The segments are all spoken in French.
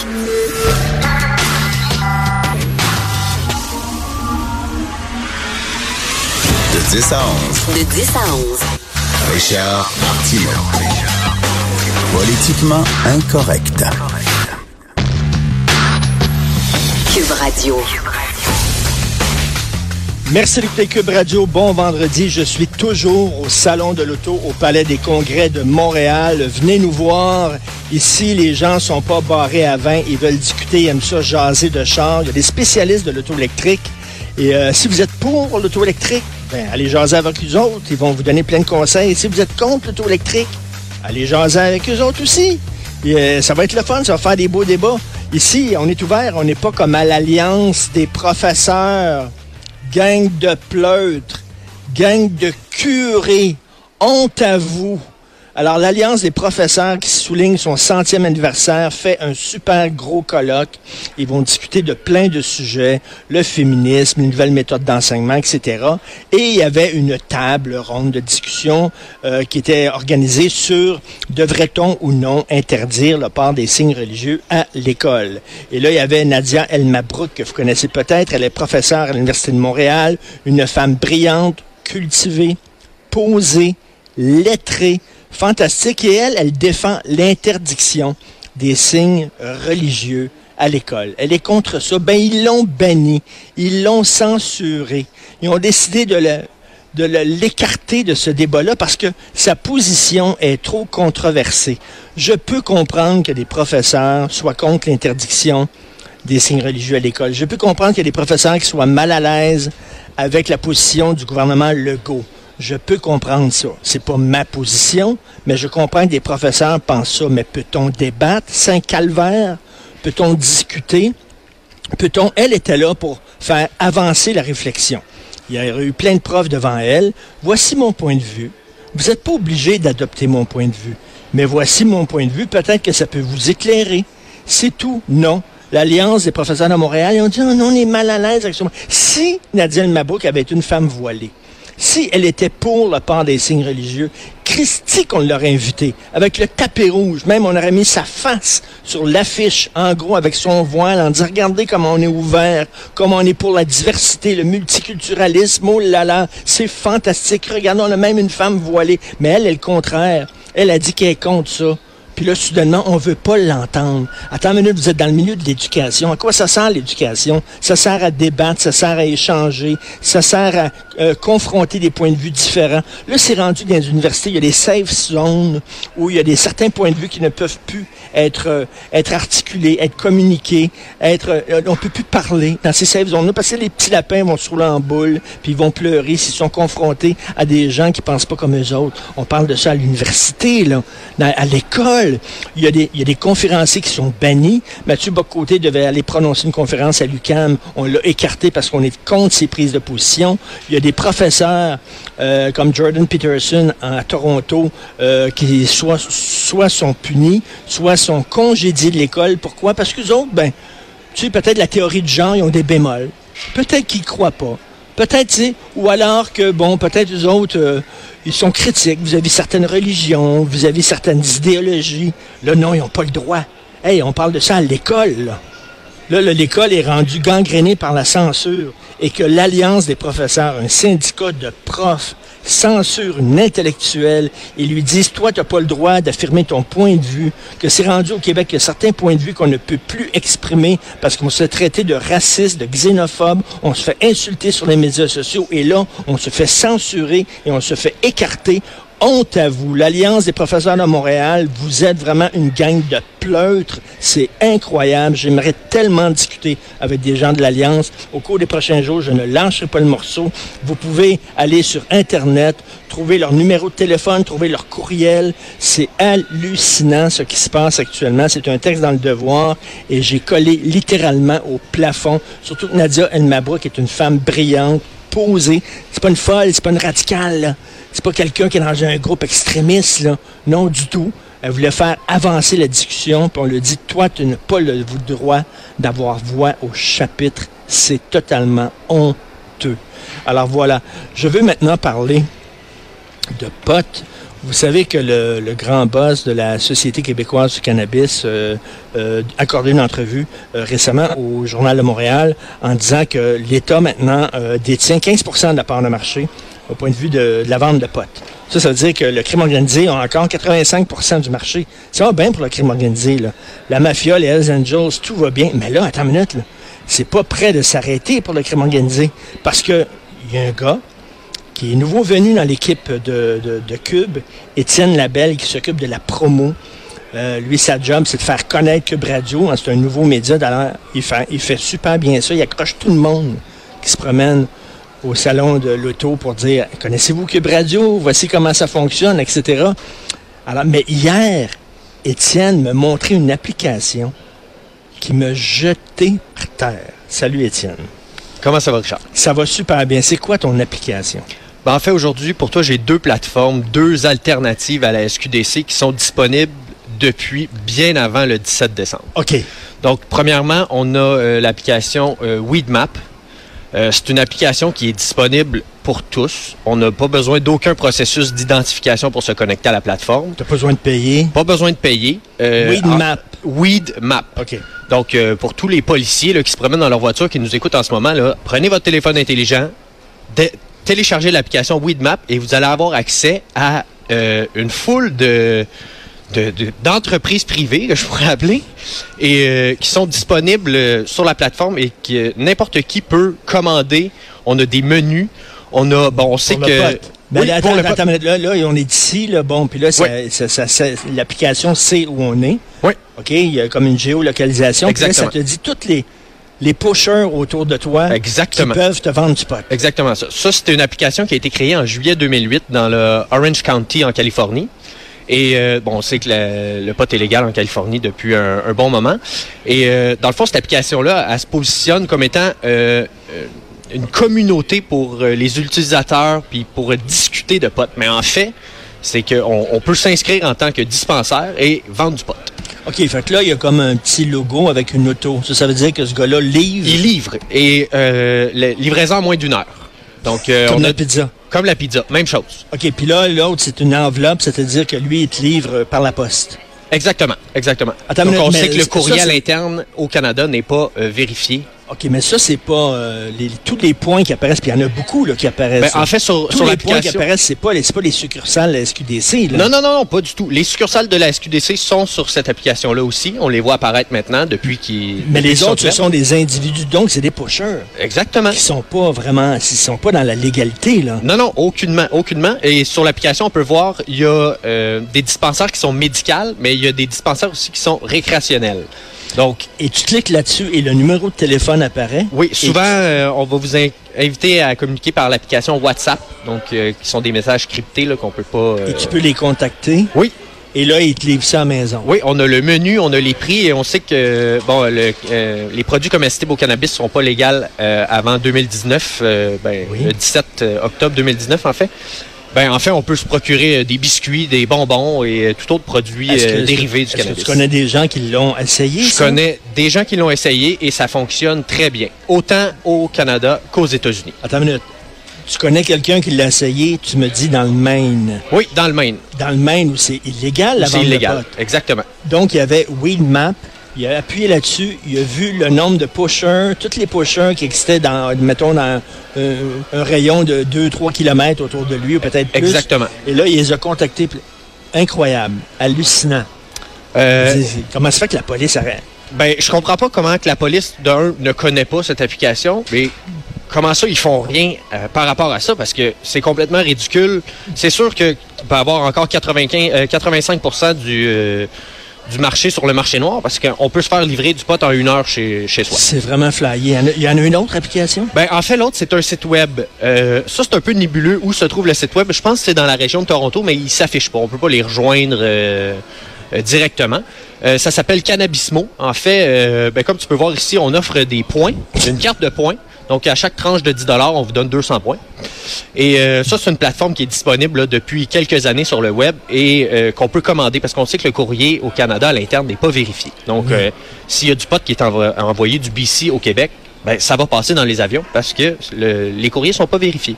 De 10 à 11. De 10 à 11. Richard Martineau. Politiquement incorrect. Cube Radio. Merci d'écouter Cube Radio. Bon vendredi. Je suis toujours au Salon de l'Auto au Palais des Congrès de Montréal. Venez nous voir. Ici, les gens sont pas barrés à vin. Ils veulent discuter, ils aiment ça, jaser de char. Il y a des spécialistes de l'auto électrique. Et euh, si vous êtes pour l'auto électrique, ben, allez jaser avec eux autres. Ils vont vous donner plein de conseils. Si vous êtes contre l'auto électrique, allez jaser avec eux autres aussi. Et, euh, ça va être le fun, ça va faire des beaux débats. Ici, on est ouvert, on n'est pas comme à l'alliance des professeurs, gang de pleutres, gang de curés. Honte à vous. Alors, l'Alliance des professeurs qui souligne son centième anniversaire fait un super gros colloque. Ils vont discuter de plein de sujets, le féminisme, les nouvelles méthodes d'enseignement, etc. Et il y avait une table ronde de discussion euh, qui était organisée sur devrait-on ou non interdire le port des signes religieux à l'école. Et là, il y avait Nadia El Mabrouk, que vous connaissez peut-être. Elle est professeure à l'Université de Montréal, une femme brillante, cultivée, posée, lettrée, fantastique. Et elle, elle défend l'interdiction des signes religieux à l'école. Elle est contre ça. Ben, ils l'ont banni. Ils l'ont censuré. Ils ont décidé de le, de l'écarter de ce débat-là parce que sa position est trop controversée. Je peux comprendre que des professeurs soient contre l'interdiction des signes religieux à l'école. Je peux comprendre qu'il y a des professeurs qui soient mal à l'aise avec la position du gouvernement Legault. Je peux comprendre ça. C'est pas ma position, mais je comprends que des professeurs pensent ça. Mais peut-on débattre? Un calvaire? Peut-on discuter? Peut-on, elle était là pour faire avancer la réflexion. Il y a eu plein de profs devant elle. Voici mon point de vue. Vous n'êtes pas obligé d'adopter mon point de vue. Mais voici mon point de vue. Peut-être que ça peut vous éclairer. C'est tout. Non. L'Alliance des professeurs de Montréal, ils ont dit, oh non, on est mal à l'aise avec ça. Si Nadia Mabrouk avait été une femme voilée, si elle était pour le port des signes religieux, Christy qu'on l'aurait invitée, avec le tapis rouge, même on aurait mis sa face sur l'affiche, en gros, avec son voile, en disant, regardez comment on est ouvert, comment on est pour la diversité, le multiculturalisme, oh là là, c'est fantastique. Regardons, on a même une femme voilée. Mais elle est le contraire. Elle a dit qu'elle contre ça. Puis là, soudainement, on veut pas l'entendre. Attends une minute, vous êtes dans le milieu de l'éducation. À quoi ça sert l'éducation? Ça sert à débattre, ça sert à échanger, ça sert à euh, confronter des points de vue différents. Là, c'est rendu dans les universités, il y a des safe zones où il y a des certains points de vue qui ne peuvent plus être, euh, être articulés, être communiqués, être, euh, on peut plus parler dans ces safe zones-là parce que les petits lapins vont se rouler en boule, puis ils vont pleurer s'ils sont confrontés à des gens qui pensent pas comme eux autres. On parle de ça à l'université, là, à l'école. Il y, a des, conférenciers qui sont bannis. Mathieu Bocoté devait aller prononcer une conférence à l'UCAM. On l'a écarté parce qu'on est contre ses prises de position. Il y a des professeurs euh, comme Jordan Peterson à Toronto euh, qui soit, soit sont punis, soit sont congédiés de l'école. Pourquoi? Parce que autres, ben, tu sais, peut-être la théorie du genre, ils ont des bémols. Peut-être qu'ils croient pas. Peut-être, ou alors que, bon, peut-être les autres, euh, ils sont critiques vis-à-vis certaines religions, vis-à-vis certaines idéologies. Là, non, ils n'ont pas le droit. Hey, on parle de ça à l'école, là. Là, l'école est rendue gangrénée par la censure et que l'Alliance des professeurs, un syndicat de profs, censure une intellectuelle et lui disent, toi, tu n'as pas le droit d'affirmer ton point de vue, que c'est rendu au Québec qu'il y a certains points de vue qu'on ne peut plus exprimer parce qu'on se fait de raciste, de xénophobe, on se fait insulter sur les médias sociaux et là, on se fait censurer et on se fait écarter honte à vous. L'Alliance des professeurs de Montréal, vous êtes vraiment une gang de pleutres. C'est incroyable. J'aimerais tellement discuter avec des gens de l'Alliance. Au cours des prochains jours, je ne lâcherai pas le morceau. Vous pouvez aller sur Internet, trouver leur numéro de téléphone, trouver leur courriel. C'est hallucinant ce qui se passe actuellement. C'est un texte dans le devoir et j'ai collé littéralement au plafond. Surtout Nadia El Mabrouk est une femme brillante, posée. C'est pas une folle, c'est pas une radicale. C'est pas quelqu'un qui est dans un groupe extrémiste. Non, du tout. Elle voulait faire avancer la discussion, puis on lui dit, toi, tu n'as pas le droit d'avoir voix au chapitre. C'est totalement honteux. Alors voilà, je veux maintenant parler de potes. Vous savez que le, le grand boss de la Société québécoise du cannabis euh, euh, accordé une entrevue euh, récemment au Journal de Montréal en disant que l'État maintenant euh, détient 15% de la part de marché au point de vue de, de la vente de potes. Ça, ça veut dire que le crime organisé a encore 85% du marché. Ça va bien pour le crime organisé. Là. La mafia, les Hells Angels, tout va bien. Mais là, attends une minute, c'est pas prêt de s'arrêter pour le crime organisé. Parce que il y a un gars qui est nouveau venu dans l'équipe de, de, de Cube, Étienne Labelle, qui s'occupe de la promo. Euh, lui, sa job, c'est de faire connaître Cube Radio. Hein, C'est un nouveau média. D'ailleurs, il fait, il fait super bien ça. Il accroche tout le monde qui se promène au salon de l'auto pour dire Connaissez-vous Cube Radio? Voici comment ça fonctionne, etc. Alors, mais hier, Étienne me montrait une application qui me jetait par terre. Salut, Étienne. Comment ça va, Richard? Ça va super bien. C'est quoi ton application? Ben, en fait, aujourd'hui, pour toi, j'ai deux plateformes, deux alternatives à la SQDC qui sont disponibles depuis bien avant le 17 décembre. OK. Donc, premièrement, on a euh, l'application euh, Weedmap. Euh, c'est une application qui est disponible pour tous. On n'a pas besoin d'aucun processus d'identification pour se connecter à la plateforme. Tu pas besoin de payer? Pas besoin de payer. Weedmap. Weedmap. OK. Donc, pour tous les policiers là, qui se promènent dans leur voiture, qui nous écoutent en ce moment, là, prenez votre téléphone intelligent, téléchargez l'application Weedmap et vous allez avoir accès à euh, une foule de de- de- d'entreprises privées, que je pourrais appeler, et euh, qui sont disponibles euh, sur la plateforme et que n'importe qui peut commander. On a des menus. On a, bon, on sait que... Ben Oui, là, attends, attends, on est ici, là, bon, puis là, ça- Oui. ça- ça- ça- l'application sait où on est. Oui. OK, il y a comme une géolocalisation. Puis là, ça Exactement. te dit toutes les, les pushers autour de toi Exactement. qui peuvent te vendre du pot. Exactement ça. Ça, c'était une application qui a été créée en juillet 2008 dans le Orange County en Californie. Et euh, bon, on sait que le pot est légal en Californie depuis un, un bon moment. Et euh, dans le fond, cette application-là, elle se positionne comme étant euh, euh, une communauté pour euh, les utilisateurs, puis pour discuter de pot. Mais en fait, c'est qu'on on peut s'inscrire en tant que dispensaire et vendre du pot. OK, fait que là, il y a comme un petit logo avec une auto. Ça, ça veut dire que ce gars-là livre? Il livre et euh, livraison en moins d'une heure. Donc, euh, comme on la pizza. comme la pizza, même chose. OK, puis là, l'autre, c'est une enveloppe, c'est-à-dire que lui, il te livre par la poste. Exactement, exactement. Attends Donc on sait que le ça, courriel c'est- interne au Canada n'est pas euh, vérifié. OK, mais ça, c'est pas euh, les, tous les points qui apparaissent, puis il y en a beaucoup là, qui Ben, apparaissent. en fait, sur, tous sur les points qui apparaissent, c'est pas, les- pas les succursales de la SQDC. Là. Non, non, non, non, pas du tout. Les succursales de la SQDC sont sur cette application-là aussi. On les voit apparaître maintenant depuis qu'ils... Mais les autres, ce sont des individus, donc c'est des pushers Exactement. qui sont pas vraiment, qui sont pas dans la légalité là. Non, non, aucunement, aucunement. Et sur l'application, on peut voir, il y a euh, des dispensaires qui sont médicales, mais il y a des dispensaires aussi qui sont récréationnels. Donc, Et tu cliques là-dessus et le numéro de téléphone apparaît. oui, souvent, euh, on va vous in- inviter à communiquer par l'application WhatsApp, donc euh, qui sont des messages cryptés là, qu'on peut pas... euh, Et tu peux les contacter. Oui, Et là, ils te livrent ça à la maison. Oui, on a le menu, on a les prix et on sait que bon, le, euh, les produits comestibles au cannabis seront pas légaux euh, avant 2019, euh, ben, Oui. le 17 octobre 2019 en fait. Ben, en fait, on peut se procurer euh, des biscuits, des bonbons et euh, tout autre produit que- euh, est-ce dérivé que- du que cannabis. tu connais des gens qui l'ont essayé? Je ça? connais des gens qui l'ont essayé et ça fonctionne très bien, autant au Canada qu'aux États-Unis. Attends une minute. Tu connais quelqu'un qui l'a essayé, tu me dis dans le Maine. Oui, dans le Maine, Dans le Maine où c'est illégal la c'est vente de illégal. pot. Exactement. Donc, il y avait Weedmap. Il a appuyé là-dessus. Il a vu le nombre de pushers, tous les pushers qui existaient dans, mettons, dans euh, un rayon de 2-3 km autour de lui, ou peut-être plus. Exactement. Et là, il les a contactés. Incroyable. Hallucinant. Euh, Comment se fait que la police arrête? Ben, je comprends pas comment que la police, d'un, ne connaît pas cette application, mais comment ça, ils font rien euh, par rapport à ça? Parce que c'est complètement ridicule. C'est sûr que peut avoir encore 95, euh, 85% du, du marché sur le marché noir parce qu'on peut se faire livrer du pot en une heure chez, chez soi. C'est vraiment flyé. Il y en a- une autre application? Ben, en fait, l'autre, c'est un site web. Euh, ça, c'est un peu nébuleux où se trouve le site web. Je pense que c'est dans la région de Toronto, mais il s'affiche pas. On peut pas les rejoindre euh, euh, directement. Euh, ça s'appelle Cannabismo. En fait, ben, comme tu peux voir ici, on offre des points, une carte de points. Donc, à chaque tranche de 10 on vous donne 200 points. Et euh, ça, c'est une plateforme qui est disponible là, depuis quelques années sur le web et euh, qu'on peut commander parce qu'on sait que le courrier au Canada à l'interne n'est pas vérifié. Donc, euh, s'il y a du pot qui est envo- envoyé du BC au Québec, ben, ça va passer dans les avions parce que le- les courriers sont pas vérifiés.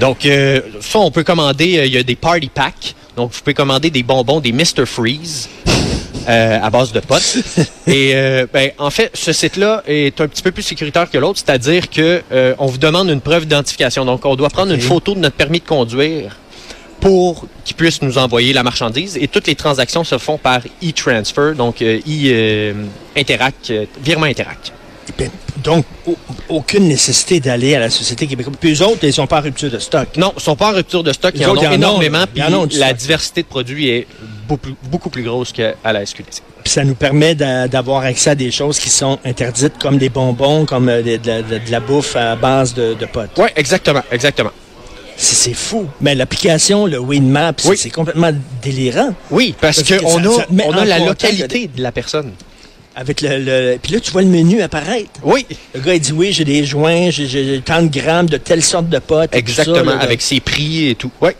Donc, euh, ça, on peut commander, euh, il y a des party packs. Donc, vous pouvez commander des bonbons, des Mr. Freeze. Euh, à base de potes. Et euh, ben, en fait, ce site-là est un petit peu plus sécuritaire que l'autre, c'est-à-dire que euh, on vous demande une preuve d'identification. Donc, on doit prendre une photo de notre permis de conduire pour qu'ils puissent nous envoyer la marchandise. Et toutes les transactions se font par e-transfer, donc e-interact, virement interact. Ben, Donc, au- aucune nécessité d'aller à la Société québécoise. Puis eux autres, ils sont pas en rupture de stock. Non, ils sont pas en rupture de stock. Ils en autres, ont ils en ont, énormément. Puis la stock. diversité de produits est beaucoup, beaucoup plus grosse qu'à la SQDC. Puis ça nous permet d'a- d'avoir accès à des choses qui sont interdites, comme des bonbons, comme euh, de, de la- de- de la bouffe à base de, de potes. Oui, exactement, exactement. C'est fou. Mais l'application, le Winmap, c'est Oui. c'est complètement délirant. Oui, parce qu'on a, ça on a la localité de la personne. Avec le, le- Puis là, tu vois le menu apparaître. Oui, Le gars, il dit oui, j'ai des joints, j'ai- tant de grammes de telle sorte de potes. ça, exactement, là. avec ses prix et tout. Oui,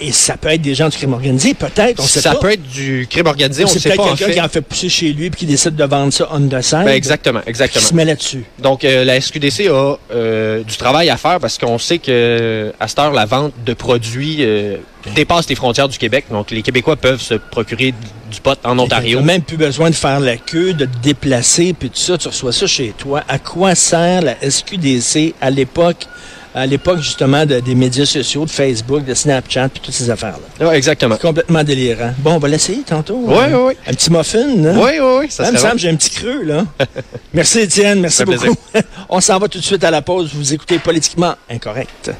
Et ça peut être des gens du crime organisé, peut-être, on sait ça pas. peut être du crime organisé, on ne c'est sait peut-être pas en quelqu'un fait. qui en fait pousser chez lui puis qui décide de vendre ça on the side. Ben, exactement, Qui exactement. se met là-dessus. Donc, euh, la SQDC a euh, du travail à faire parce qu'on sait que à cette heure, la vente de produits euh, dépasse les frontières du Québec. Donc, les Québécois peuvent se procurer du pot en Tu Ontario. n'as même plus besoin de faire la queue, de te déplacer, puis tout ça, tu reçois ça chez toi. À quoi sert la SQDC à l'époque, à l'époque justement de- des médias sociaux, de Facebook, de Snapchat, puis toutes ces affaires-là? Ouais, exactement. Complètement délirant. Bon, on va l'essayer tantôt. Oui, hein? oui, oui. Un petit muffin, hein? Oui, oui, oui, ça Ça me serait semble j'ai un petit creux, là. merci, Étienne. Merci beaucoup. on s'en va tout de suite à la pause. Vous écoutez Politiquement Incorrect.